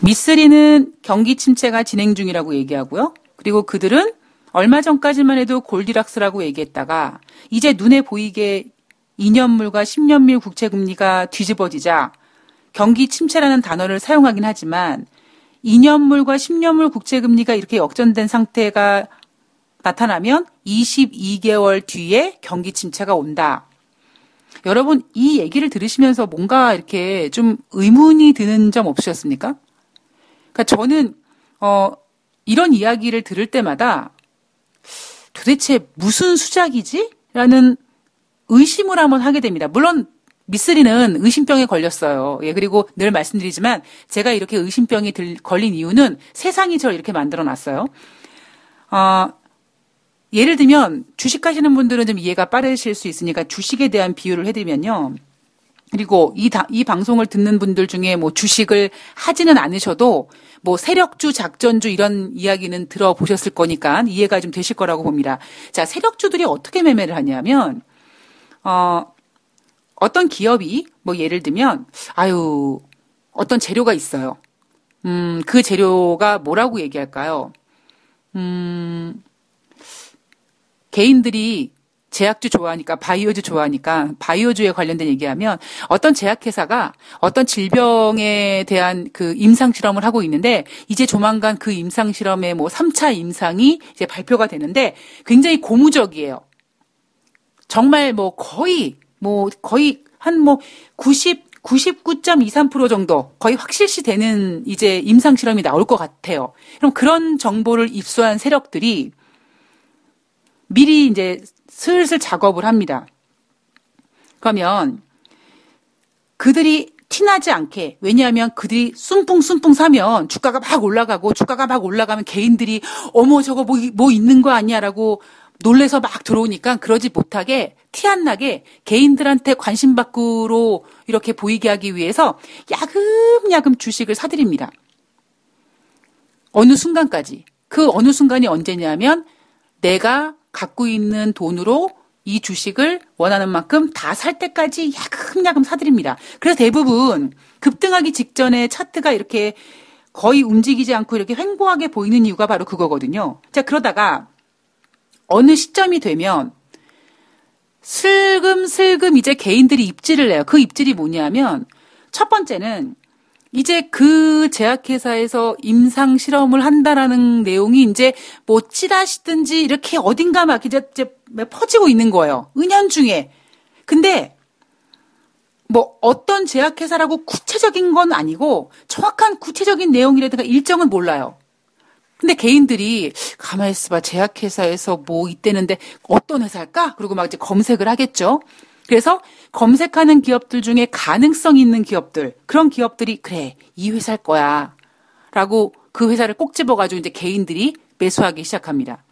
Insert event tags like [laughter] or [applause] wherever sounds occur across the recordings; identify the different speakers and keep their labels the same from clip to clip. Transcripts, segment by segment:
Speaker 1: 미쓰리는 경기 침체가 진행 중이라고 얘기하고요. 그리고 그들은 얼마 전까지만 해도 골디락스라고 얘기했다가 이제 눈에 보이게 2년물과 10년물 국채 금리가 뒤집어지자 경기 침체라는 단어를 사용하긴 하지만 2년물과 10년물 국채 금리가 이렇게 역전된 상태가 나타나면 22개월 뒤에 경기 침체가 온다. 여러분 이 얘기를 들으시면서 뭔가 이렇게 좀 의문이 드는 점 없으셨습니까? 그러니까 저는 어 이런 이야기를 들을 때마다 도대체 무슨 수작이지? 라는 의심을 한번 하게 됩니다. 물론 미쓰리는 의심병에 걸렸어요. 예, 그리고 늘 말씀드리지만 제가 이렇게 의심병이 들, 걸린 이유는 세상이 저를 이렇게 만들어 놨어요. 어, 예를 들면 주식 하시는 분들은 좀 이해가 빠르실 수 있으니까 주식에 대한 비유를 해드리면요. 그리고 이, 다, 이 방송을 듣는 분들 중에 뭐 주식을 하지는 않으셔도 뭐 세력주, 작전주 이런 이야기는 들어보셨을 거니까 이해가 좀 되실 거라고 봅니다. 자, 세력주들이 어떻게 매매를 하냐면, 어, 어떤 기업이 뭐 예를 들면, 아유, 어떤 재료가 있어요. 음, 그 재료가 뭐라고 얘기할까요? 음, 개인들이 제약주 좋아하니까 바이오주 좋아하니까 바이오주에 관련된 얘기하면 어떤 제약회사가 어떤 질병에 대한 그 임상 실험을 하고 있는데 이제 조만간 그 임상 실험의 뭐 3차 임상이 이제 발표가 되는데 굉장히 고무적이에요. 정말 뭐 거의 뭐 거의 한 뭐 90, 99.23% 정도 거의 확실시 되는 이제 임상 실험이 나올 것 같아요. 그럼 그런 정보를 입수한 세력들이 미리 이제 슬슬 작업을 합니다. 그러면 그들이 티나지 않게 왜냐하면 그들이 쏨풍쏨풍 사면 주가가 막 올라가고 주가가 막 올라가면 개인들이 어머 저거 뭐, 뭐 있는 거 아니야라고 놀래서 막 들어오니까 그러지 못하게 티 안 나게 개인들한테 관심 밖으로 이렇게 보이게 하기 위해서 야금야금 주식을 사드립니다. 어느 순간까지. 그 어느 순간이 언제냐면 내가 갖고 있는 돈으로 이 주식을 원하는 만큼 다 살 때까지 야금야금 사드립니다. 그래서 대부분 급등하기 직전에 차트가 이렇게 거의 움직이지 않고 이렇게 횡보하게 보이는 이유가 바로 그거거든요. 자, 그러다가 어느 시점이 되면 슬금슬금 이제 개인들이 입질을 내요. 그 입질이 뭐냐면 첫 번째는 이제 그 제약회사에서 임상 실험을 한다라는 내용이 이제 뭐 찌라시든지 이렇게 어딘가 막 이제, 이제 퍼지고 있는 거예요. 은연중에. 근데 뭐 어떤 제약회사라고 구체적인 건 아니고 정확한 구체적인 내용이라든가 일정은 몰라요. 근데 개인들이 가만히 있어봐 제약회사에서 뭐 있대는데 어떤 회사일까? 그리고 막 이제 검색을 하겠죠. 그래서 검색하는 기업들 중에 가능성 있는 기업들, 그런 기업들이 그래, 이 회사일 거야. 라고 그 회사를 꼭 집어가지고 이제 개인들이 매수하기 시작합니다.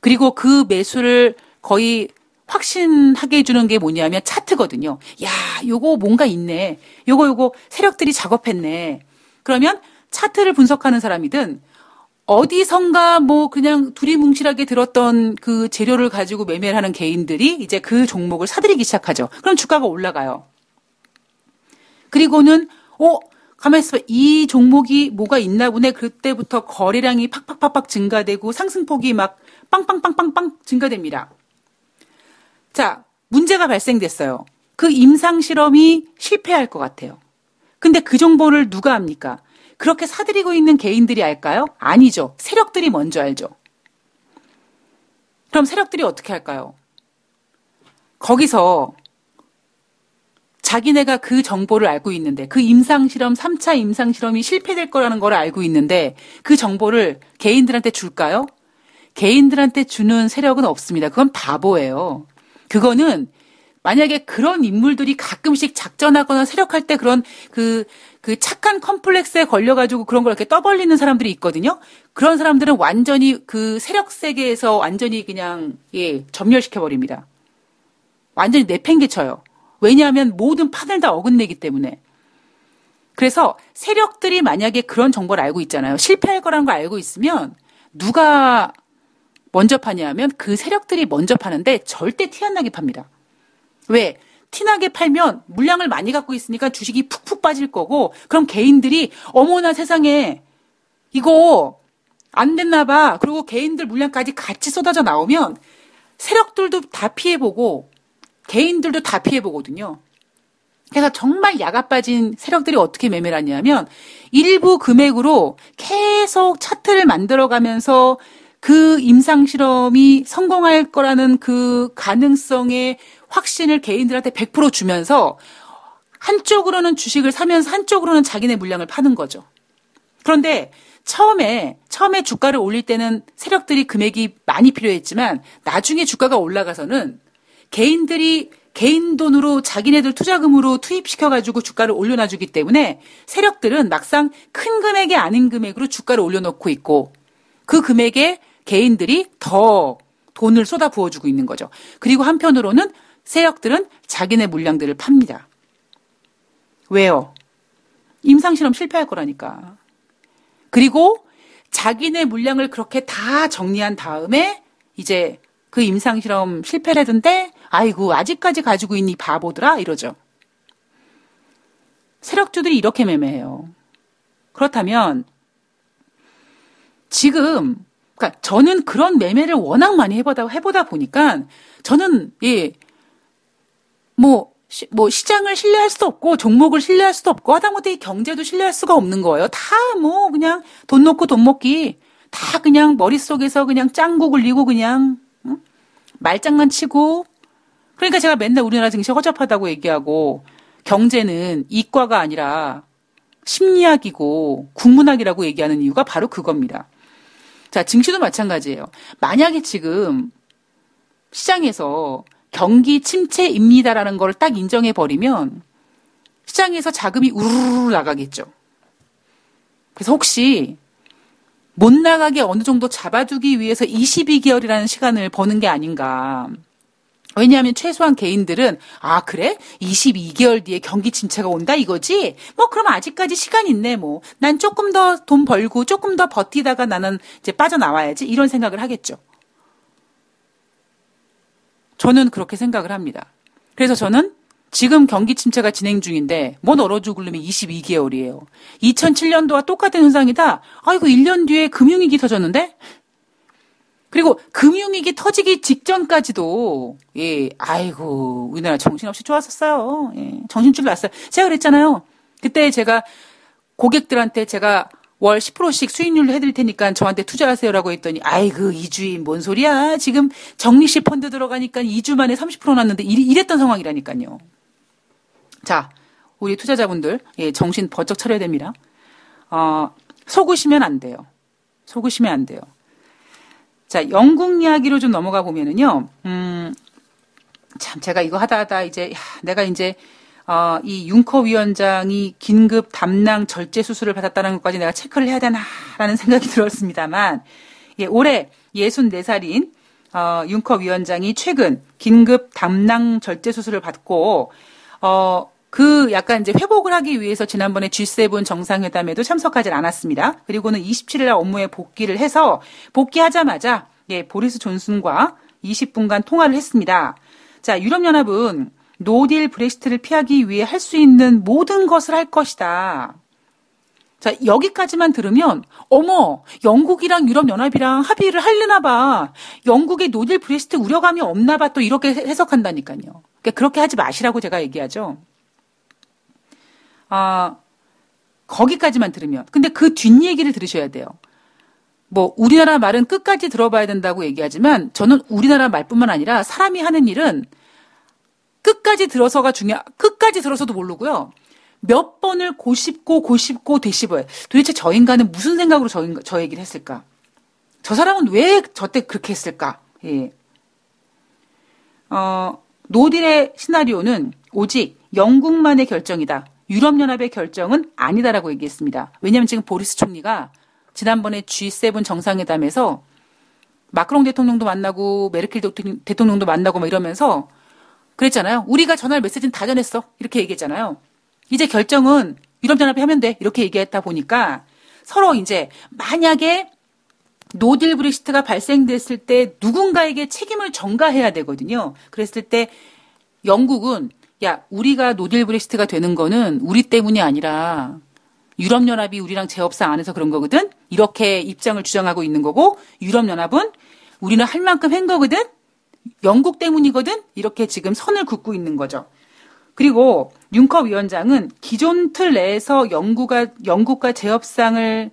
Speaker 1: 그리고 그 매수를 거의 확신하게 해주는 게 뭐냐면 차트거든요. 야, 요거 뭔가 있네. 요거 요거 세력들이 작업했네. 그러면 차트를 분석하는 사람이든 어디선가 뭐 그냥 두리뭉실하게 들었던 그 재료를 가지고 매매를 하는 개인들이 이제 그 종목을 사들이기 시작하죠. 그럼 주가가 올라가요. 그리고는 어 가만히 있어봐. 이 종목이 뭐가 있나 보네. 그때부터 거래량이 팍팍팍팍 증가되고 상승폭이 막 빵빵빵빵빵 증가됩니다. 자, 문제가 발생됐어요. 그 임상 실험이 실패할 것 같아요. 근데 그 정보를 누가 합니까? 그렇게 사들이고 있는 개인들이 알까요? 아니죠. 세력들이 먼저 알죠. 그럼 세력들이 어떻게 할까요? 거기서 자기네가 그 정보를 알고 있는데 그 임상실험 3차 임상실험이 실패될 거라는 걸 알고 있는데 그 정보를 개인들한테 줄까요? 개인들한테 주는 세력은 없습니다. 그건 바보예요. 그거는 만약에 그런 인물들이 가끔씩 작전하거나 세력할 때 그런 그, 그 착한 컴플렉스에 걸려가지고 그런 걸 이렇게 떠벌리는 사람들이 있거든요. 그런 사람들은 완전히 그 세력 세계에서 완전히 그냥, 예, 점멸시켜 버립니다. 완전히 내팽개쳐요. 왜냐하면 모든 판을 다 어긋내기 때문에. 그래서 세력들이 만약에 그런 정보를 알고 있잖아요. 실패할 거라는 걸 알고 있으면 누가 먼저 파냐면 그 세력들이 먼저 파는데 절대 티 안 나게 팝니다. 왜? 티나게 팔면 물량을 많이 갖고 있으니까 주식이 푹푹 빠질 거고 그럼 개인들이 어머나 세상에 이거 안 됐나 봐. 그리고 개인들 물량까지 같이 쏟아져 나오면 세력들도 다 피해보고 개인들도 다 피해보거든요. 그래서 정말 야가 빠진 세력들이 어떻게 매매를 하냐면 일부 금액으로 계속 차트를 만들어가면서 그 임상 실험이 성공할 거라는 그 가능성의 확신을 개인들한테 100% 주면서 한쪽으로는 주식을 사면서 한쪽으로는 자기네 물량을 파는 거죠. 그런데 처음에 처음에 주가를 올릴 때는 세력들이 금액이 많이 필요했지만 나중에 주가가 올라가서는 개인들이 개인 돈으로 자기네들 투자금으로 투입시켜가지고 주가를 올려놔주기 때문에 세력들은 막상 큰 금액이 아닌 금액으로 주가를 올려놓고 있고 그 금액에 개인들이 더 돈을 쏟아 부어주고 있는 거죠. 그리고 한편으로는 세력들은 자기네 물량들을 팝니다. 왜요? 임상실험 실패할 거라니까. 그리고 자기네 물량을 그렇게 다 정리한 다음에 이제 그 임상실험 실패를 했는데 아이고 아직까지 가지고 있니 바보들아 이러죠. 세력주들이 이렇게 매매해요. 그렇다면 지금 그러니까 저는 그런 매매를 워낙 많이 해보다 해보다 보니까 저는 예 뭐뭐 시장을 신뢰할 수도 없고 종목을 신뢰할 수도 없고 하다못해 경제도 신뢰할 수가 없는 거예요. 다 뭐 그냥 돈 놓고 돈 먹기 다 그냥 머릿속에서 그냥 짱구 굴리고 그냥 응? 말장난 치고 그러니까 제가 맨날 우리나라 증시 허접하다고 얘기하고 경제는 이과가 아니라 심리학이고 국문학이라고 얘기하는 이유가 바로 그겁니다. 자, 증시도 마찬가지예요. 만약에 지금 시장에서 경기 침체입니다라는 걸 딱 인정해 버리면 시장에서 자금이 우르르 나가겠죠. 그래서 혹시 못 나가게 어느 정도 잡아두기 위해서 22개월이라는 시간을 버는 게 아닌가. 왜냐하면 최소한 개인들은 아 그래 22개월 뒤에 경기 침체가 온다 이거지 뭐 그럼 아직까지 시간 있네 뭐 난 조금 더 돈 벌고 조금 더 버티다가 나는 이제 빠져나와야지 이런 생각을 하겠죠. 저는 그렇게 생각을 합니다. 그래서 저는 지금 경기 침체가 진행 중인데 뭔 얼어 죽을름이 22개월이에요. 2007년도와 똑같은 현상이다. 아이고 1년 뒤에 금융위기 터졌는데 그리고 금융위기 터지기 직전까지도 예, 아이고 우리나라 정신없이 좋았었어요. 예, 정신줄 났어요. 제가 그랬잖아요. 그때 제가 고객들한테 제가 월 10%씩 수익률로 해드릴 테니까 저한테 투자하세요라고 했더니 아이고 이주인 뭔 소리야 지금 정리식 펀드 들어가니까 2주 만에 30% 났는데 이랬던 상황이라니까요. 자 우리 투자자분들 예, 정신 번쩍 차려야 됩니다. 어, 속으시면 안 돼요. 속으시면 안 돼요. 자, 영국 이야기로 좀 넘어가 보면은요, 음, 참, 제가 이거 하다 하다 이제, 야, 내가 이제, 어, 이 융커 위원장이 긴급 담낭 절제 수술을 받았다는 것까지 내가 체크를 해야 되나라는 생각이 들었습니다만, 예, 올해 64살인, 어, 융커 위원장이 최근 긴급 담낭 절제 수술을 받고, 어, 그 약간 이제 회복을 하기 위해서 지난번에 G7 정상회담에도 참석하지 않았습니다. 그리고는 27일 날 업무에 복귀를 해서 복귀하자마자 예, 보리스 존슨과 20분간 통화를 했습니다. 자, 유럽연합은 no deal Brexit를 피하기 위해 할 수 있는 모든 것을 할 것이다. 자, 여기까지만 들으면, 어머, 영국이랑 유럽연합이랑 합의를 하려나 봐. 영국의 no deal Brexit 우려감이 없나 봐. 또 이렇게 해석한다니까요. 그러니까 그렇게 하지 마시라고 제가 얘기하죠. 아, 거기까지만 들으면. 근데 그 뒷얘기를 들으셔야 돼요. 뭐, 우리나라 말은 끝까지 들어봐야 된다고 얘기하지만, 저는 우리나라 말뿐만 아니라 사람이 하는 일은 끝까지 들어서가 중요, 끝까지 들어서도 모르고요. 몇 번을 고씹고 고씹고 되씹어요. 도대체 저 인간은 무슨 생각으로 저, 인간, 저 얘기를 했을까? 저 사람은 왜 저때 그렇게 했을까? 예. 어, no deal의 시나리오는 오직 영국만의 결정이다. 유럽연합의 결정은 아니다라고 얘기했습니다. 왜냐하면 지금 보리스 총리가 지난번에 G7 정상회담에서 마크롱 대통령도 만나고 메르켈 대통령도 만나고 막 이러면서 그랬잖아요. 우리가 전할 메시지는 다 전했어. 이렇게 얘기했잖아요. 이제 결정은 유럽연합이 하면 돼. 이렇게 얘기했다 보니까 서로 이제 만약에 no deal Brexit가 발생됐을 때 누군가에게 책임을 전가해야 되거든요. 그랬을 때 영국은 야, 우리가 노딜 브렉시트가 되는 거는 우리 때문이 아니라 유럽연합이 우리랑 재협상 안 해서 그런 거거든? 이렇게 입장을 주장하고 있는 거고, 유럽연합은 우리는 할 만큼 한 거거든? 영국 때문이거든? 이렇게 지금 선을 긋고 있는 거죠. 그리고 윤커 위원장은 기존 틀 내에서 영국과, 영국과 재협상을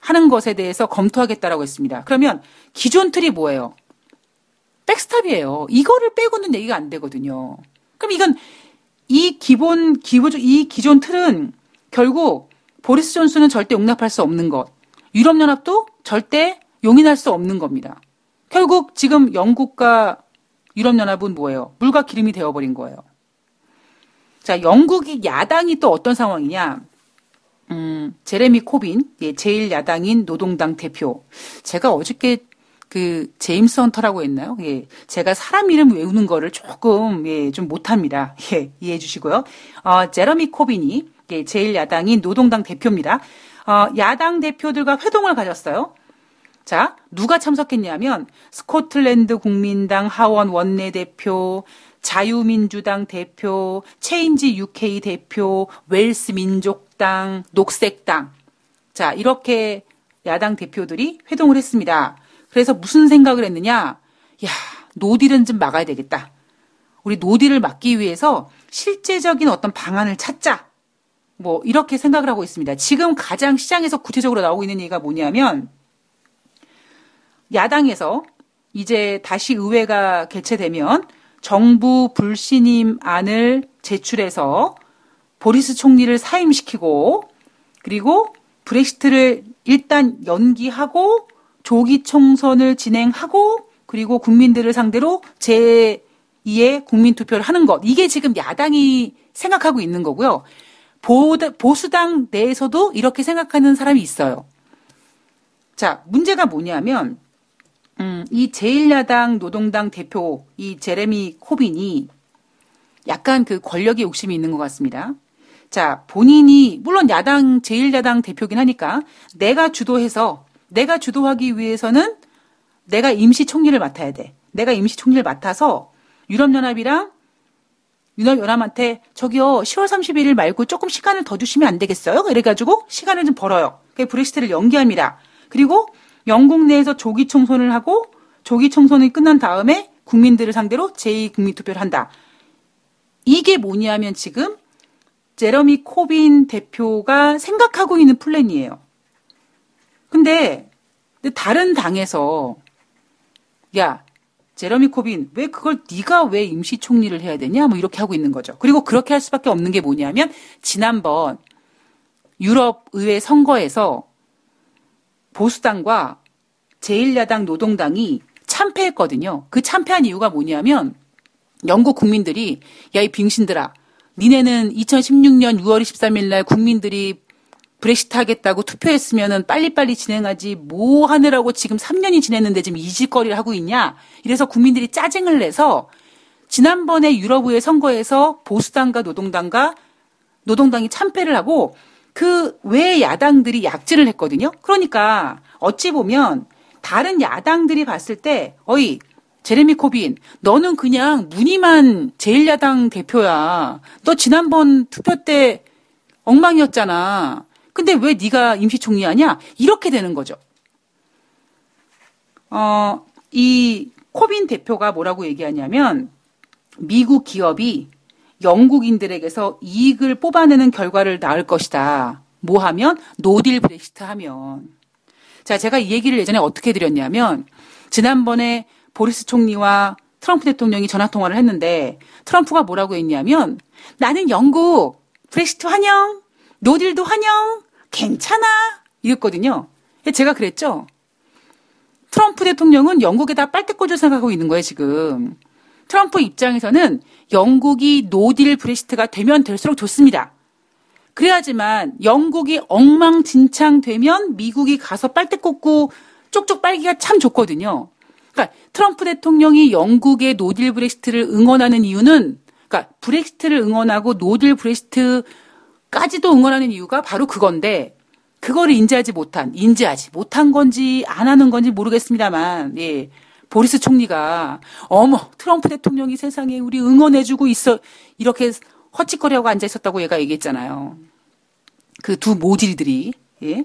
Speaker 1: 하는 것에 대해서 검토하겠다라고 했습니다. 그러면 기존 틀이 뭐예요? backstop이에요. 이거를 빼고는 얘기가 안 되거든요. 그럼 이건 이 기본 기본 이 기존 틀은 결국 보리스 존슨은 절대 용납할 수 없는 것. 유럽연합도 절대 용인할 수 없는 겁니다. 결국 지금 영국과 유럽연합은 뭐예요? 물과 기름이 되어버린 거예요. 자, 영국이 야당이 또 어떤 상황이냐? 음, 제레미 코빈, 예, 제일 야당인 노동당 대표. 제가 어저께 그 제임스 헌터라고 했나요? 예. 제가 사람 이름 외우는 거를 조금 예, 좀 못합니다. 예, 이해해 주시고요. 어, 제러미 코빈이 예, 제일 야당인 노동당 대표입니다. 어, 야당 대표들과 회동을 가졌어요. 자, 누가 참석했냐면 스코틀랜드 국민당 하원 원내대표, 자유민주당 대표, Change UK 대표, 웰스 민족당, 녹색당. 자, 이렇게 야당 대표들이 회동을 했습니다. 그래서 무슨 생각을 했느냐? 야, 노딜은 좀 막아야 되겠다. 우리 노딜을 막기 위해서 실제적인 어떤 방안을 찾자. 뭐, 이렇게 생각을 하고 있습니다. 지금 가장 시장에서 구체적으로 나오고 있는 얘기가 뭐냐면, 야당에서 이제 다시 의회가 개최되면 정부 불신임 안을 제출해서 보리스 총리를 사임시키고 그리고 브렉시트를 일단 연기하고 조기 총선을 진행하고 그리고 국민들을 상대로 제2의 국민 투표를 하는 것. 이게 지금 야당이 생각하고 있는 거고요. 보수당 내에서도 이렇게 생각하는 사람이 있어요. 자, 문제가 뭐냐면 음, 이 제1야당 노동당 대표 이 제레미 코빈이 약간 그 권력의 욕심이 있는 것 같습니다. 자, 본인이 물론 야당 제1야당 대표긴 하니까 내가 주도해서 내가 주도하기 위해서는 내가 임시 총리를 맡아야 돼. 내가 임시 총리를 맡아서 유럽연합이랑 유럽연합한테 저기요 10월 31일 말고 조금 시간을 더 주시면 안 되겠어요? 이래가지고 시간을 좀 벌어요. 그 브렉시트를 연기합니다. 그리고 영국 내에서 조기 총선을 하고 조기 총선이 끝난 다음에 국민들을 상대로 제2 국민 투표를 한다. 이게 뭐냐면 지금 제러미 코빈 대표가 생각하고 있는 plan이에요. 근데 다른 당에서 야 제러미 코빈 왜 그걸 네가 왜 임시 총리를 해야 되냐 뭐 이렇게 하고 있는 거죠. 그리고 그렇게 할 수밖에 없는 게 뭐냐면 지난번 유럽 의회 선거에서 보수당과 제1야당 노동당이 참패했거든요. 그 참패한 이유가 뭐냐면 영국 국민들이 야 이 빙신들아 니네는 2016년 6월 23일 날 국민들이 브렉시트 하겠다고 투표했으면은 빨리빨리 진행하지 뭐 하느라고 지금 3년이 지냈는데 지금 이짓거리를 하고 있냐. 이래서 국민들이 짜증을 내서 지난번에 유럽의회 선거에서 보수당과 노동당과 노동당이 참패를 하고 그 외 야당들이 약진을 했거든요. 그러니까 어찌 보면 다른 야당들이 봤을 때 어이 제레미 코빈 너는 그냥 무늬만 제1야당 대표야. 너 지난번 투표 때 엉망이었잖아. 근데 왜 네가 임시총리 하냐? 이렇게 되는 거죠. 어, 이 코빈 대표가 뭐라고 얘기하냐면 미국 기업이 영국인들에게서 이익을 뽑아내는 결과를 낳을 것이다. 뭐 하면? no deal Brexit 하면. 자, 제가 이 얘기를 예전에 어떻게 드렸냐면 지난번에 보리스 총리와 트럼프 대통령이 전화 통화를 했는데 트럼프가 뭐라고 했냐면 나는 영국 Brexit 환영, no deal도 환영, 괜찮아. 이랬거든요. 제가 그랬죠. 트럼프 대통령은 영국에다 빨대 꽂을 생각하고 있는 거예요, 지금. 트럼프 입장에서는 영국이 no deal Brexit가 되면 될수록 좋습니다. 그래야지만 영국이 엉망진창 되면 미국이 가서 빨대 꽂고 쪽쪽 빨기가 참 좋거든요. 그러니까 트럼프 대통령이 영국의 no deal Brexit를 응원하는 이유는 그러니까 Brexit를 응원하고 no deal Brexit까지도 응원하는 이유가 바로 그건데 그거를 인지하지 못한 인지하지 못한 건지 안 하는 건지 모르겠습니다만 예. 보리스 총리가 어머 트럼프 대통령이 세상에 우리 응원해주고 있어 이렇게 허짓거리하고 앉아 있었다고 제가 얘기했잖아요. 그 두 모질이들이 예.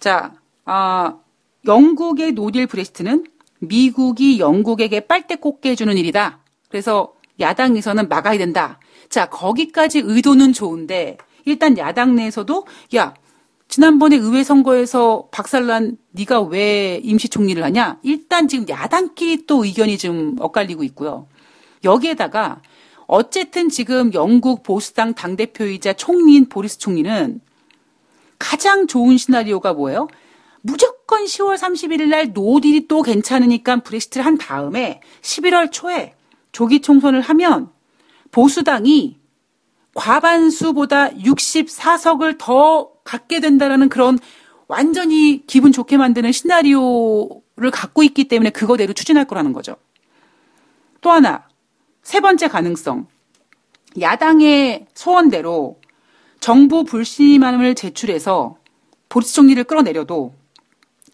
Speaker 1: 자, 아, 영국의 no deal Brexit는 미국이 영국에게 빨대 꽂게 해주는 일이다. 그래서 야당에서는 막아야 된다. 자, 거기까지 의도는 좋은데 일단 야당 내에서도 야 지난번에 의회 선거에서 박살난 네가 왜 임시총리를 하냐? 일단 지금 야당끼리 또 의견이 좀 엇갈리고 있고요. 여기에다가 어쨌든 지금 영국 보수당 당대표이자 총리인 보리스 총리는 가장 좋은 시나리오가 뭐예요? 무조건 10월 31일 날 노딜이 또 괜찮으니까 브렉시트를 한 다음에 11월 초에 조기 총선을 하면 보수당이 과반수보다 64석을 더 갖게 된다라는 그런 완전히 기분 좋게 만드는 시나리오를 갖고 있기 때문에 그거대로 추진할 거라는 거죠. 또 하나, 세 번째 가능성. 야당의 소원대로 정부 불신임안을 제출해서 보리스 총리를 끌어내려도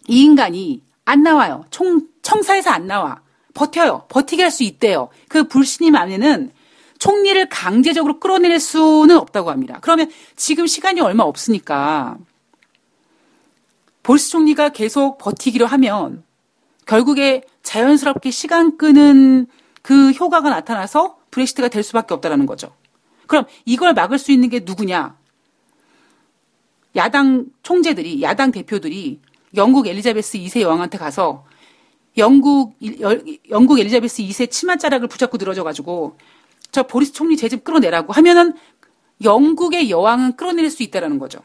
Speaker 1: 이 인간이 안 나와요. 총, 청사에서 안 나와. 버텨요. 버티게 할 수 있대요. 그 불신임 안에는 총리를 강제적으로 끌어낼 수는 없다고 합니다. 그러면 지금 시간이 얼마 없으니까 보리스 총리가 계속 버티기로 하면 결국에 자연스럽게 시간 끄는 그 효과가 나타나서 브렉시트가 될 수밖에 없다라는 거죠. 그럼 이걸 막을 수 있는 게 누구냐? 야당 총재들이, 야당 대표들이 영국 엘리자베스 2세 여왕한테 가서 영국, 영국 엘리자베스 2세 치마자락을 붙잡고 늘어져가지고 저 보리스 총리 제집 끌어내라고 하면은 영국의 여왕은 끌어낼 수 있다라는 거죠.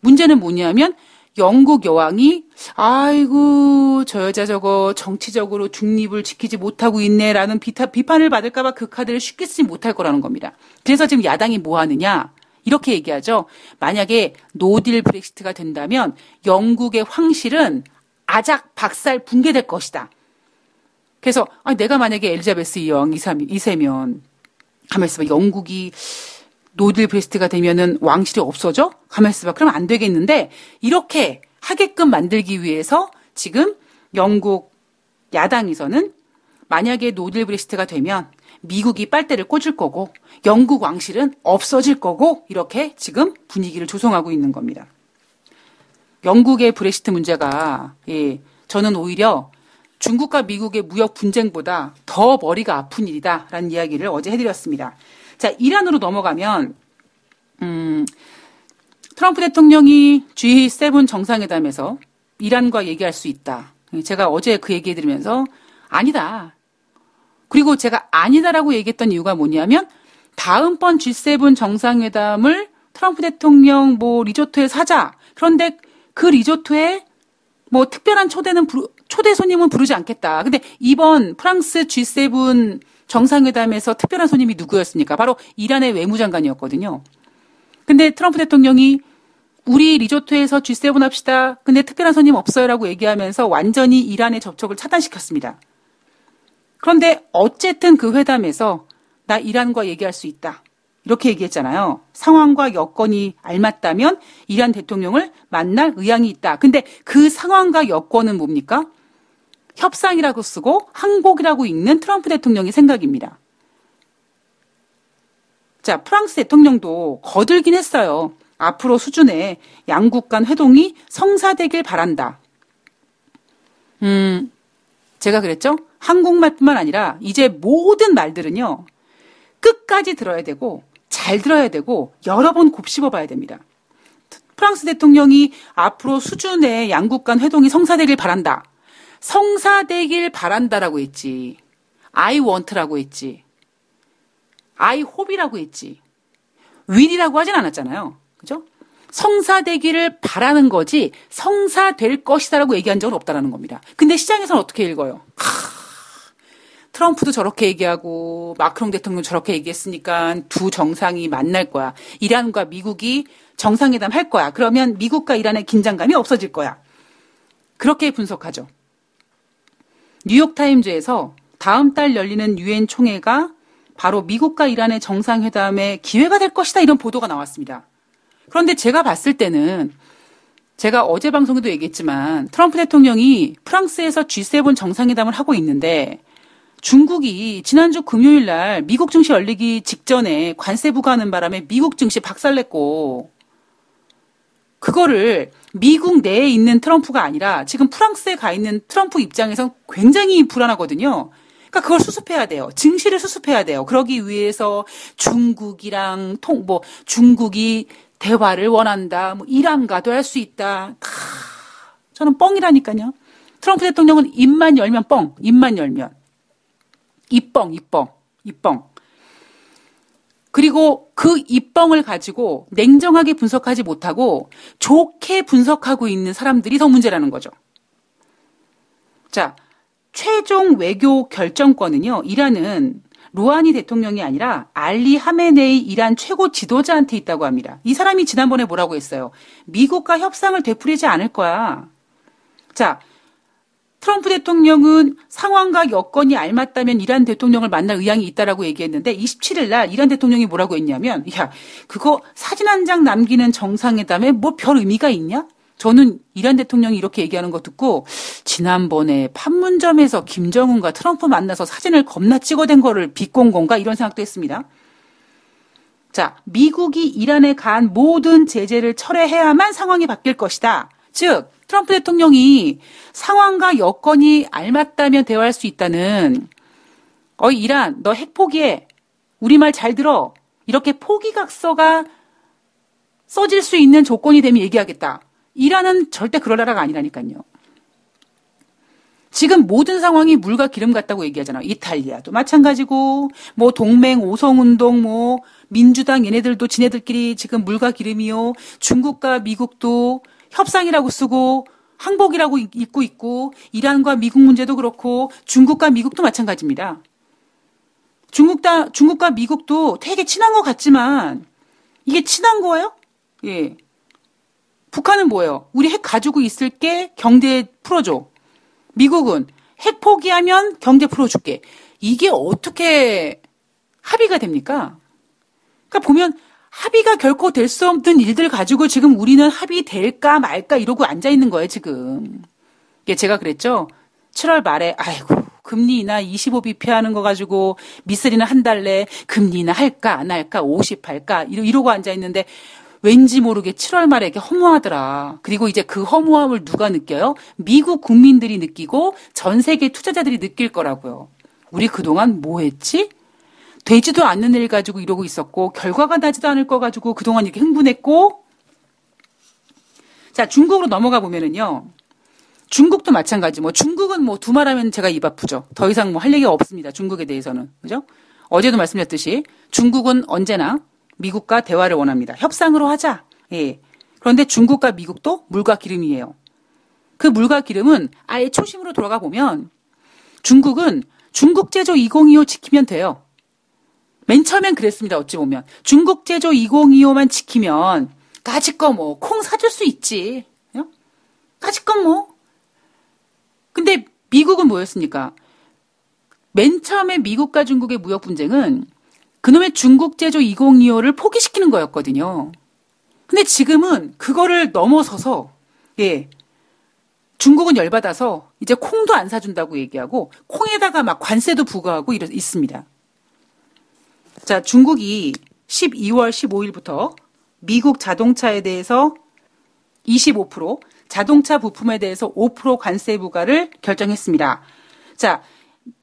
Speaker 1: 문제는 뭐냐면 영국 여왕이 아이고 저 여자 저거 정치적으로 중립을 지키지 못하고 있네라는 비타, 비판을 받을까봐 그 카드를 쉽게 쓰지 못할 거라는 겁니다. 그래서 지금 야당이 뭐 하느냐 이렇게 얘기하죠. 만약에 no deal Brexit가 된다면 영국의 황실은 아작 박살 붕괴될 것이다. 그래서 아, 내가 만약에 엘리자베스 여왕 이세면 가만 있어봐 영국이 no deal Brexit가 되면은 왕실이 없어져? 가만 있어봐. 그럼 안 되겠는데 이렇게 하게끔 만들기 위해서 지금 영국 야당에서는 만약에 no deal Brexit가 되면 미국이 빨대를 꽂을 거고 영국 왕실은 없어질 거고 이렇게 지금 분위기를 조성하고 있는 겁니다. 영국의 브레시트 문제가 예, 저는 오히려 중국과 미국의 무역 분쟁보다 더 머리가 아픈 일이다라는 이야기를 어제 해드렸습니다. 자, 이란으로 넘어가면, 음, 트럼프 대통령이 G7 정상회담에서 이란과 얘기할 수 있다. 제가 어제 그 얘기 해 드리면서 아니다. 그리고 제가 아니다라고 얘기했던 이유가 뭐냐면 다음번 G7 정상회담을 트럼프 대통령 뭐 리조트에 사자. 그런데 그 리조트에 뭐 특별한 초대는 부르, 초대 손님은 부르지 않겠다. 근데 이번 프랑스 G7 정상회담에서 특별한 손님이 누구였습니까? 바로 이란의 외무장관이었거든요. 근데 트럼프 대통령이 우리 리조트에서 G7 합시다. 근데 특별한 손님 없어요라고 얘기하면서 완전히 이란의 접촉을 차단시켰습니다. 그런데 어쨌든 그 회담에서 나 이란과 얘기할 수 있다. 이렇게 얘기했잖아요. 상황과 여건이 알맞다면 이란 대통령을 만날 의향이 있다. 근데 그 상황과 여건은 뭡니까? 협상이라고 쓰고 항복이라고 읽는 트럼프 대통령의 생각입니다. 자, 프랑스 대통령도 거들긴 했어요. 앞으로 수준의 양국 간 회동이 성사되길 바란다. 음, 제가 그랬죠? 한국말뿐만 아니라 이제 모든 말들은요, 끝까지 들어야 되고, 잘 들어야 되고, 여러 번 곱씹어 봐야 됩니다. 프랑스 대통령이 앞으로 수준의 양국 간 회동이 성사되길 바란다. 성사되길 바란다라고 했지. I want라고 했지. I hope이라고 했지. will이라고 하진 않았잖아요. 그죠? 성사되기를 바라는 거지 성사될 것이다라고 얘기한 적은 없다라는 겁니다. 근데 시장에서는 어떻게 읽어요? 하, 트럼프도 저렇게 얘기하고 마크롱 대통령 저렇게 얘기했으니까 두 정상이 만날 거야. 이란과 미국이 정상회담 할 거야. 그러면 미국과 이란의 긴장감이 없어질 거야. 그렇게 분석하죠. 뉴욕타임즈에서 다음 달 열리는 유엔 총회가 바로 미국과 이란의 정상회담의 기회가 될 것이다 이런 보도가 나왔습니다. 그런데 제가 봤을 때는 제가 어제 방송에도 얘기했지만 트럼프 대통령이 프랑스에서 G7 정상회담을 하고 있는데 중국이 지난주 금요일 날 미국 증시 열리기 직전에 관세 부과하는 바람에 미국 증시 박살냈고 그거를 미국 내에 있는 트럼프가 아니라 지금 프랑스에 가 있는 트럼프 입장에서 굉장히 불안하거든요. 그러니까 그걸 수습해야 돼요. 증시를 수습해야 돼요. 그러기 위해서 중국이랑 통, 뭐, 중국이 대화를 원한다. 뭐, 이란과도 할 수 있다. 카, 저는 뻥이라니까요. 트럼프 대통령은 입만 열면 뻥, 입만 열면. 입뻥, 입뻥, 입뻥. 그리고 그 입뻥을 가지고 냉정하게 분석하지 못하고 좋게 분석하고 있는 사람들이 더 문제라는 거죠. 자, 최종 외교 결정권은요, 이란은 루하니 대통령이 아니라 알리 하메네이 이란 최고 지도자한테 있다고 합니다. 이 사람이 지난번에 뭐라고 했어요? 미국과 협상을 되풀이지 않을 거야. 자, 트럼프 대통령은 상황과 여건이 알맞다면 이란 대통령을 만날 의향이 있다라고 얘기했는데 27일 날 이란 대통령이 뭐라고 했냐면 야 그거 사진 한 장 남기는 정상회담에 뭐 별 의미가 있냐? 저는 이란 대통령이 이렇게 얘기하는 거 듣고 지난번에 판문점에서 김정은과 트럼프 만나서 사진을 겁나 찍어댄 거를 비꼰 건가 이런 생각도 했습니다. 자, 미국이 이란에 간 모든 제재를 철회해야만 상황이 바뀔 것이다. 즉, 트럼프 대통령이 상황과 여건이 알맞다면 대화할 수 있다는 어이 이란 너 핵 포기해 우리 말 잘 들어 이렇게 포기각서가 써질 수 있는 조건이 되면 얘기하겠다. 이란은 절대 그럴 나라가 아니라니까요. 지금 모든 상황이 물과 기름 같다고 얘기하잖아요. 이탈리아도 마찬가지고, 뭐 동맹 오성운동, 뭐 민주당 얘네들도 지네들끼리 지금 물과 기름이요. 중국과 미국도 협상이라고 쓰고 항복이라고 읽고 있고 이란과 미국 문제도 그렇고 중국과 미국도 마찬가지입니다. 중국 다 중국과 미국도 되게 친한 것 같지만 이게 친한 거예요? 예. 북한은 뭐예요? 우리 핵 가지고 있을게 경제 풀어줘. 미국은 핵 포기하면 경제 풀어줄게. 이게 어떻게 합의가 됩니까? 그러니까 보면 합의가 결코 될 수 없는 일들 가지고 지금 우리는 합의될까 말까 이러고 앉아 있는 거예요, 지금. 이게 제가 그랬죠? 7월 말에, 아이고, 금리 인하 25bp 하는 거 가지고 미쓰리는 한 달 내 금리 인하 할까, 안 할까, 50 할까, 이러고 앉아 있는데 왠지 모르게 7월 말에 이게 허무하더라. 그리고 이제 그 허무함을 누가 느껴요? 미국 국민들이 느끼고 전 세계 투자자들이 느낄 거라고요. 우리 그동안 뭐 했지? 되지도 않는 일 가지고 이러고 있었고 결과가 나지도 않을 거 가지고 그동안 이렇게 흥분했고. 자 중국으로 넘어가 보면은요. 중국도 마찬가지. 뭐 중국은 뭐 두 말하면 제가 입 아프죠. 더 이상 뭐 할 얘기가 없습니다. 중국에 대해서는. 그죠? 어제도 말씀드렸듯이 중국은 언제나 미국과 대화를 원합니다. 협상으로 하자. 예. 그런데 중국과 미국도 물과 기름이에요. 그 물과 기름은 아예 초심으로 돌아가 보면 중국은 중국 제조 2025 지키면 돼요. 맨 처음엔 그랬습니다. 어찌 보면. 중국 제조 2025만 지키면 까짓 거 뭐 콩 사줄 수 있지. 어? 까짓 거 뭐. 근데 미국은 뭐였습니까? 맨 처음에 미국과 중국의 무역 분쟁은 그놈의 중국 제조 2025를 포기시키는 거였거든요. 근데 지금은 그거를 넘어서서 예. 중국은 열받아서 이제 콩도 안 사준다고 얘기하고 콩에다가 막 관세도 부과하고 이러, 있습니다. 자, 중국이 12월 15일부터 미국 자동차에 대해서 25%, 자동차 부품에 대해서 5% 관세 부과를 결정했습니다. 자,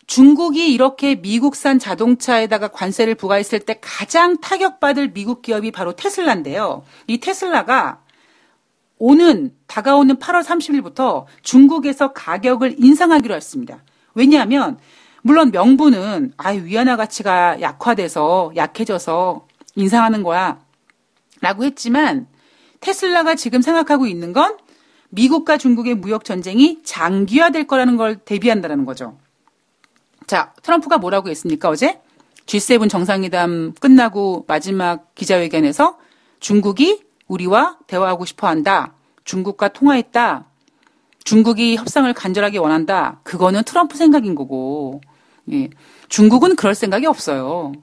Speaker 1: 중국이 이렇게 미국산 자동차에다가 관세를 부과했을 때 가장 타격받을 미국 기업이 바로 테슬라인데요. 이 테슬라가 오는 다가오는 8월 30일부터 중국에서 가격을 인상하기로 했습니다. 왜냐하면 물론 명분은 아유 위안화 가치가 약화돼서 약해져서 인상하는 거야. 라고 했지만 테슬라가 지금 생각하고 있는 건 미국과 중국의 무역 전쟁이 장기화될 거라는 걸 대비한다는 거죠. 자, 트럼프가 뭐라고 했습니까, 어제? G7 정상회담 끝나고 마지막 기자회견에서 중국이 우리와 대화하고 싶어 한다. 중국과 통화했다. 중국이 협상을 간절하게 원한다. 그거는 트럼프 생각인 거고. 예. 중국은 그럴 생각이 없어요.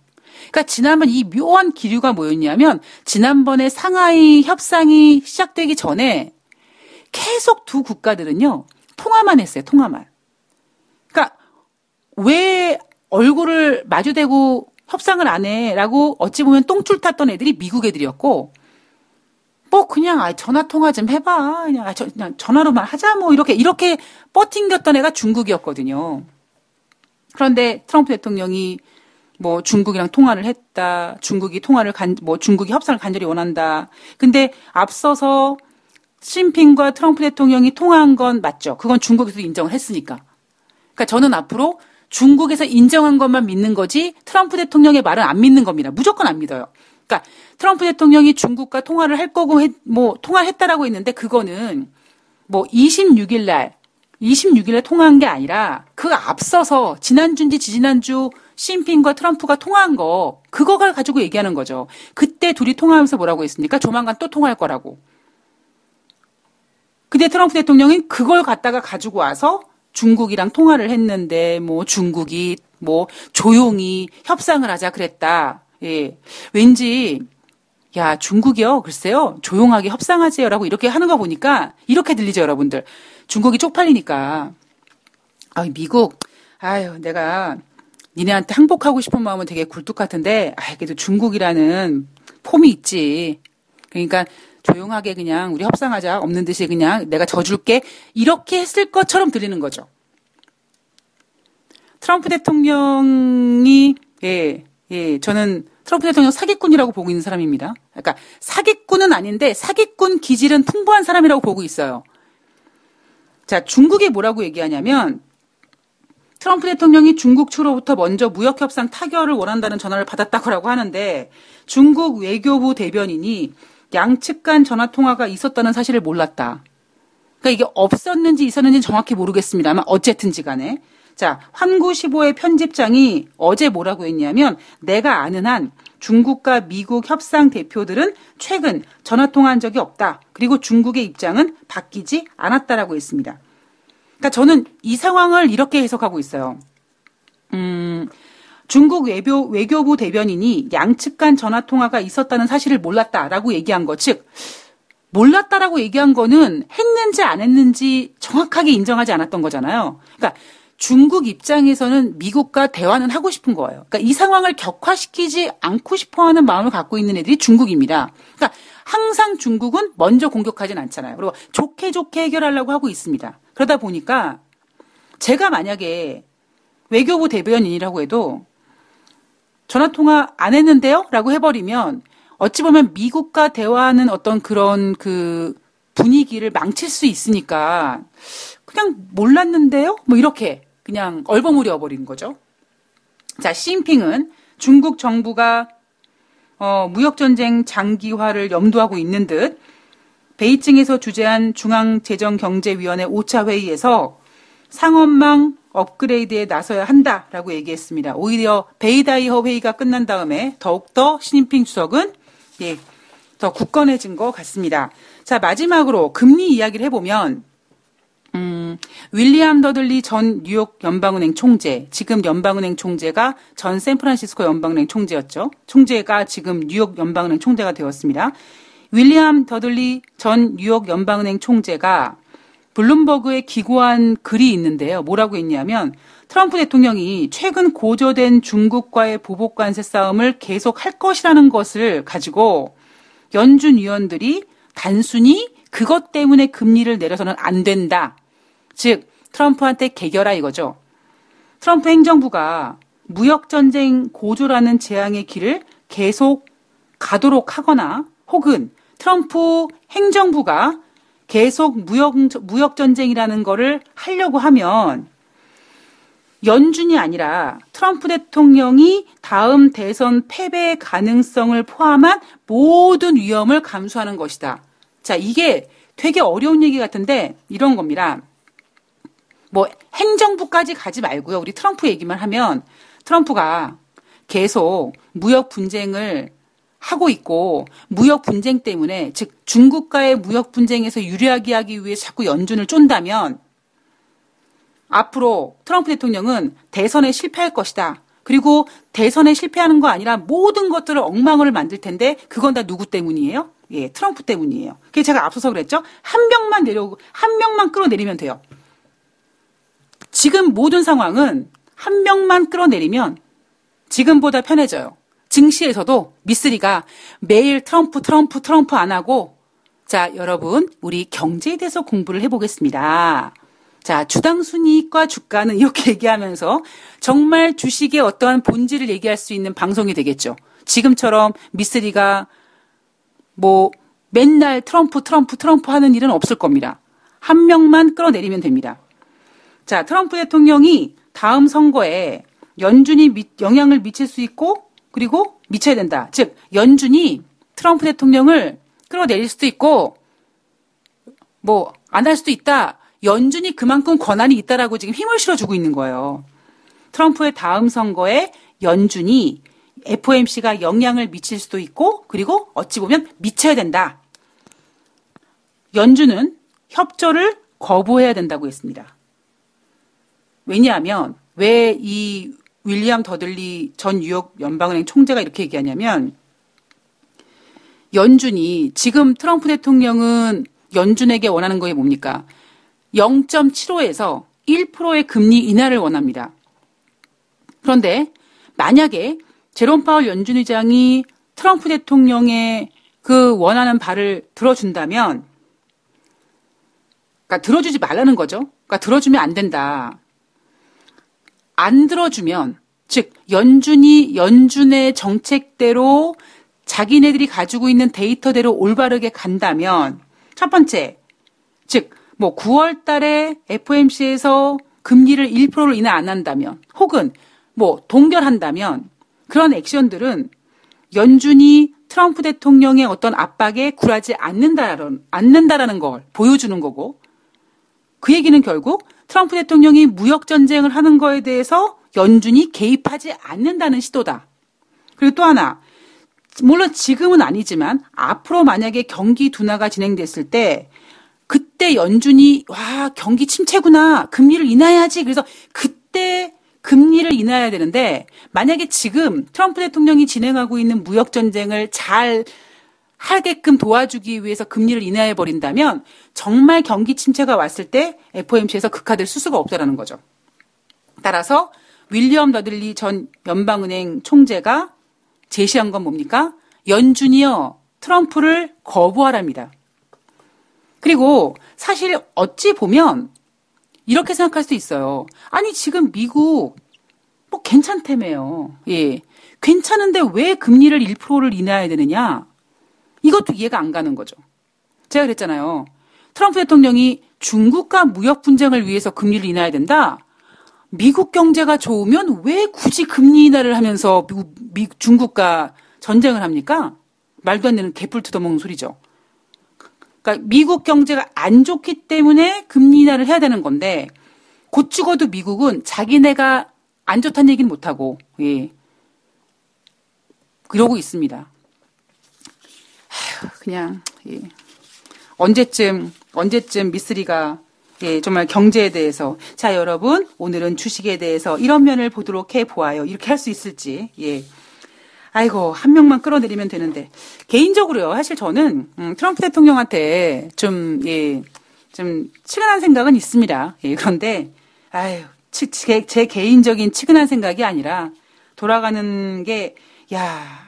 Speaker 1: 그러니까 지난번 이 묘한 기류가 뭐였냐면 지난번에 상하이 협상이 시작되기 전에 계속 두 국가들은요, 통화만 했어요, 통화만. 그러니까, 왜 얼굴을 마주대고 협상을 안 해? 라고 어찌 보면 똥줄 탔던 애들이 미국 애들이었고, 뭐 그냥 아 전화 통화 좀 해봐 그냥, 아, 저, 그냥 전화로만 하자 뭐 이렇게 이렇게 뻗팅겼던 애가 중국이었거든요. 그런데 트럼프 대통령이 뭐 중국이랑 통화를 했다. 중국이 통화를 간, 뭐 중국이 협상을 간절히 원한다. 근데 앞서서 시진핑과 트럼프 대통령이 통화한 건 맞죠. 그건 중국에서 인정을 했으니까. 그러니까 저는 앞으로 중국에서 인정한 것만 믿는 거지 트럼프 대통령의 말은 안 믿는 겁니다. 무조건 안 믿어요. 그러니까 트럼프 대통령이 중국과 통화를 할 거고 했, 뭐 통화를 했다라고 했는데 그거는 뭐 26일 날 26일에 통화한 게 아니라 그 앞서서 지난주인지 지난주 시진핑과 트럼프가 통화한 거 그거가 가지고 얘기하는 거죠. 그때 둘이 통화하면서 뭐라고 했습니까? 조만간 또 통화할 거라고. 근데 트럼프 대통령이 그걸 갖다가 가지고 와서 중국이랑 통화를 했는데 뭐 중국이 뭐 조용히 협상을 하자 그랬다. 예. 왠지 야, 중국이요. 글쎄요. 조용하게 협상하세요라고 이렇게 하는 거 보니까 이렇게 들리죠, 여러분들. 중국이 쪽팔리니까. 아, 미국. 아유, 내가 니네한테 항복하고 싶은 마음은 되게 굴뚝 같은데, 아, 그래도 중국이라는 폼이 있지. 그러니까 조용하게 그냥 우리 협상하자. 없는 듯이 그냥 내가 져줄게. 이렇게 했을 것처럼 들리는 거죠. 트럼프 대통령이, 예, 예, 저는 트럼프 대통령 사기꾼이라고 보고 있는 사람입니다. 그러니까 사기꾼은 아닌데 사기꾼 기질은 풍부한 사람이라고 보고 있어요. 자, 중국이 뭐라고 얘기하냐면 트럼프 대통령이 중국 측으로부터 먼저 무역 협상 타결을 원한다는 전화를 받았다고 하는데 중국 외교부 대변인이 양측 간 전화 통화가 있었다는 사실을 몰랐다. 그러니까 이게 없었는지 있었는지 정확히 모르겠습니다만 어쨌든지 간에 자, 환구15의 편집장이 어제 뭐라고 했냐면 내가 아는 한 중국과 미국 협상 대표들은 최근 전화 통화한 적이 없다. 그리고 중국의 입장은 바뀌지 않았다라고 했습니다. 그러니까 저는 이 상황을 이렇게 해석하고 있어요. 음, 중국 외교, 외교부 대변인이 양측 간 전화 통화가 있었다는 사실을 몰랐다라고 얘기한 것, 즉, 몰랐다라고 얘기한 거는 했는지 안 했는지 정확하게 인정하지 않았던 거잖아요. 그러니까 중국 입장에서는 미국과 대화는 하고 싶은 거예요. 그러니까 이 상황을 격화시키지 않고 싶어 하는 마음을 갖고 있는 애들이 중국입니다. 그러니까 항상 중국은 먼저 공격하진 않잖아요. 그리고 좋게 좋게 해결하려고 하고 있습니다. 그러다 보니까 제가 만약에 외교부 대변인이라고 해도 전화 통화 안 했는데요? 라고 해버리면 어찌 보면 미국과 대화하는 어떤 그런 그 분위기를 망칠 수 있으니까 그냥 몰랐는데요? 뭐 이렇게 그냥 얼버무려 버린 거죠. 자, 시진핑은 중국 정부가 어, 무역 전쟁 장기화를 염두하고 있는 듯 베이징에서 주재한 중앙재정경제위원회 5차 회의에서 상업망 업그레이드에 나서야 한다라고 얘기했습니다. 오히려 베이다이허 회의가 끝난 다음에 더욱더 시진핑 주석은 예, 더 굳건해진 것 같습니다. 자, 마지막으로 금리 이야기를 해보면 음, 윌리엄 더들리 전 뉴욕 연방은행 총재, 지금 연방은행 총재가 전 샌프란시스코 연방은행 총재였죠. 총재가 지금 뉴욕 연방은행 총재가 되었습니다. 윌리엄 더들리 전 뉴욕 연방은행 총재가 블룸버그에 기고한 글이 있는데요. 뭐라고 했냐면 트럼프 대통령이 최근 고조된 중국과의 보복 관세 싸움을 계속 할 것이라는 것을 가지고 연준 위원들이 단순히 그것 때문에 금리를 내려서는 안 된다. 즉 트럼프한테 개결하 이거죠. 트럼프 행정부가 무역 전쟁 고조라는 재앙의 길을 계속 가도록 하거나 혹은 트럼프 행정부가 계속 무역, 무역 전쟁이라는 거를 하려고 하면 연준이 아니라 트럼프 대통령이 다음 대선 패배 가능성을 포함한 모든 위험을 감수하는 것이다. 자, 이게 되게 어려운 얘기 같은데 이런 겁니다. 뭐 행정부까지 가지 말고요. 우리 트럼프 얘기만 하면 트럼프가 계속 무역 분쟁을 하고 있고 무역 분쟁 때문에 즉 중국과의 무역 분쟁에서 유리하게 하기 위해 자꾸 연준을 쫀다면 앞으로 트럼프 대통령은 대선에 실패할 것이다. 그리고 대선에 실패하는 거 아니라 모든 것들을 엉망을 만들 텐데 그건 다 누구 때문이에요? 예, 트럼프 때문이에요. 그게 제가 앞서서 그랬죠. 한 명만 내려오고 한 명만 끌어내리면 돼요. 지금 모든 상황은 한 명만 끌어내리면 지금보다 편해져요. 증시에서도 미쓰리가 매일 트럼프 트럼프 트럼프 안 하고 자, 여러분, 우리 경제에 대해서 공부를 해보겠습니다. 자, 주당 순이익과 주가는 이렇게 [laughs] 얘기하면서 정말 주식의 어떠한 본질을 얘기할 수 있는 방송이 되겠죠. 지금처럼 미쓰리가 뭐 맨날 트럼프, 트럼프, 트럼프 하는 일은 없을 겁니다. 한 명만 끌어내리면 됩니다. 자, 트럼프 대통령이 다음 선거에 연준이 미, 영향을 미칠 수 있고 그리고 미쳐야 된다. 즉, 연준이 트럼프 대통령을 끌어내릴 수도 있고 뭐 안 할 수도 있다. 연준이 그만큼 권한이 있다라고 지금 힘을 실어주고 있는 거예요. 트럼프의 다음 선거에 연준이 FOMC가 영향을 미칠 수도 있고 그리고 어찌 보면 미쳐야 된다. 연준은 협조를 거부해야 된다고 했습니다. 왜냐하면 왜 이 윌리엄 더들리 전 뉴욕 연방은행 총재가 이렇게 얘기하냐면 연준이 지금 트럼프 대통령은 연준에게 원하는 거에 뭡니까? 0.75에서 1%의 금리 인하를 원합니다. 그런데 만약에 제롬 파월 연준 의장이 트럼프 대통령의 그 원하는 바를 들어준다면, 그러니까 들어주지 말라는 거죠. 그러니까 들어주면 안 된다. 안 들어주면, 즉 연준이 연준의 정책대로 자기네들이 가지고 있는 데이터대로 올바르게 간다면 첫 번째, 즉, 뭐 9월 달에 FOMC에서 금리를 1%를 인하 안 한다면 혹은 뭐 동결한다면 그런 액션들은 연준이 트럼프 대통령의 어떤 압박에 굴하지 않는다라는, 않는다라는 걸 보여주는 거고 그 얘기는 결국 트럼프 대통령이 무역 전쟁을 하는 거에 대해서 연준이 개입하지 않는다는 시도다. 그리고 또 하나 물론 지금은 아니지만 앞으로 만약에 경기 둔화가 진행됐을 때 그때 연준이 와 경기 침체구나 금리를 인하해야지 그래서 그때 금리를 인하해야 되는데 만약에 지금 트럼프 대통령이 진행하고 있는 무역 전쟁을 잘 하게끔 도와주기 위해서 금리를 인하해 버린다면 정말 경기 침체가 왔을 때 FOMC에서 그 카드를 쓸 수가 없다라는 거죠. 따라서 윌리엄 더들리 전 연방은행 총재가 제시한 건 뭡니까? 연준이요, 트럼프를 거부하랍니다. 그리고 사실 어찌 보면 이렇게 생각할 수 있어요. 아니, 지금 미국 뭐 괜찮다며요. 예. 괜찮은데 왜 금리를 1%를 인하해야 되느냐? 이것도 이해가 안 가는 거죠. 제가 그랬잖아요. 트럼프 대통령이 중국과 무역 분쟁을 위해서 금리를 인하해야 된다? 미국 경제가 좋으면 왜 굳이 금리 인하를 하면서 미국, 미, 중국과 전쟁을 합니까? 말도 안 되는 개뿔 뜯어먹는 소리죠. 그러니까 미국 경제가 안 좋기 때문에 금리 인하를 해야 되는 건데 곧 죽어도 미국은 자기네가 안 좋다는 얘기는 못하고 예. 그러고 있습니다. 그냥 예. 언제쯤 언제쯤 미쓰리가 예, 정말 경제에 대해서. 자, 여러분, 오늘은 주식에 대해서 이런 면을 보도록 해 보아요. 이렇게 할 수 있을지. 예. 아이고, 한 명만 끌어내리면 되는데. 개인적으로요, 사실 저는, 음, 트럼프 대통령한테 좀, 예, 좀, 치근한 생각은 있습니다. 예, 그런데, 아유, 치, 제, 제 개인적인 치근한 생각이 아니라, 돌아가는 게, 야,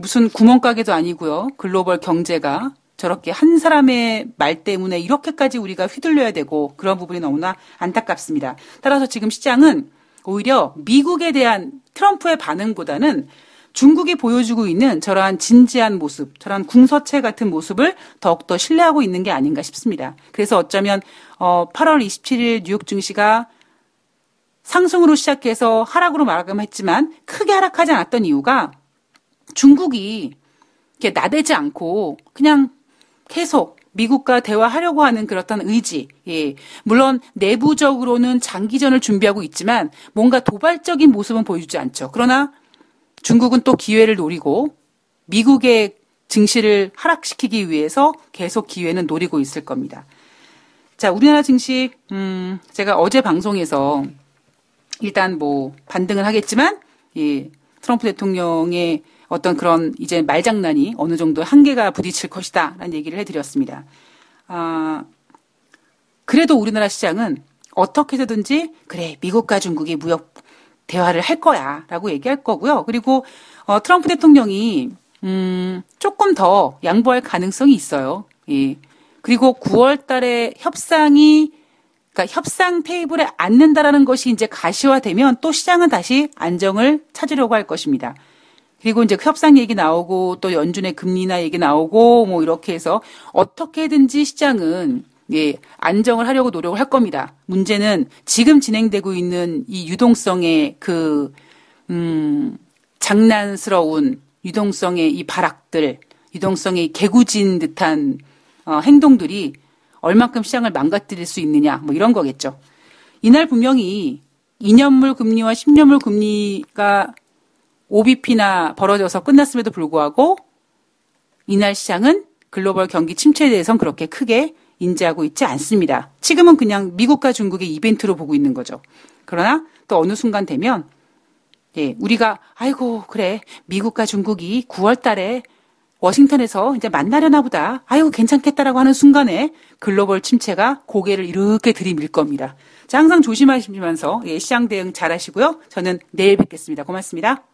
Speaker 1: 무슨 구멍가게도 아니고요. 글로벌 경제가 저렇게 한 사람의 말 때문에 이렇게까지 우리가 휘둘려야 되고 그런 부분이 너무나 안타깝습니다. 따라서 지금 시장은 오히려 미국에 대한 트럼프의 반응보다는 중국이 보여주고 있는 저러한 진지한 모습, 저러한 궁서체 같은 모습을 더욱더 신뢰하고 있는 게 아닌가 싶습니다. 그래서 어쩌면 어 8월 27일 뉴욕 증시가 상승으로 시작해서 하락으로 마감했지만 크게 하락하지 않았던 이유가 중국이 이렇게 나대지 않고 그냥 계속 미국과 대화하려고 하는 그렇던 의지. 예. 물론 내부적으로는 장기전을 준비하고 있지만 뭔가 도발적인 모습은 보여주지 않죠. 그러나 중국은 또 기회를 노리고 미국의 증시를 하락시키기 위해서 계속 기회는 노리고 있을 겁니다. 자, 우리나라 증시, 음, 제가 어제 방송에서 일단 뭐 반등을 하겠지만, 예, 트럼프 대통령의 어떤 그런 이제 말장난이 어느 정도 한계가 부딪힐 것이다. 라는 얘기를 해드렸습니다. 아, 그래도 우리나라 시장은 어떻게 해서든지 그래 미국과 중국이 무역 대화를 할 거야라고 얘기할 거고요. 그리고 어, 트럼프 대통령이 음, 조금 더 양보할 가능성이 있어요. 예. 그리고 9월 달에 협상이 그러니까 협상 테이블에 앉는다라는 것이 이제 가시화되면 또 시장은 다시 안정을 찾으려고 할 것입니다. 그리고 이제 협상 얘기 나오고 또 연준의 금리나 얘기 나오고 뭐 이렇게 해서 어떻게든지 시장은 예, 안정을 하려고 노력을 할 겁니다. 문제는 지금 진행되고 있는 이 유동성의 그, 음, 장난스러운 유동성의 이 발악들, 유동성의 개구진 듯한 어, 행동들이 얼만큼 시장을 망가뜨릴 수 있느냐, 뭐 이런 거겠죠. 이날 분명히 2년물 금리와 10년물 금리가 OBP나 벌어져서 끝났음에도 불구하고 이날 시장은 글로벌 경기 침체에 대해서는 그렇게 크게 인지하고 있지 않습니다. 지금은 그냥 미국과 중국의 이벤트로 보고 있는 거죠. 그러나 또 어느 순간 되면 예, 우리가 아이고 그래 미국과 중국이 9월 달에 워싱턴에서 이제 만나려나 보다. 아유, 괜찮겠다라고 하는 순간에 글로벌 침체가 고개를 이렇게 들이밀 겁니다. 자, 항상 조심하시면서 예, 시장 대응 잘 하시고요. 저는 내일 뵙겠습니다. 고맙습니다.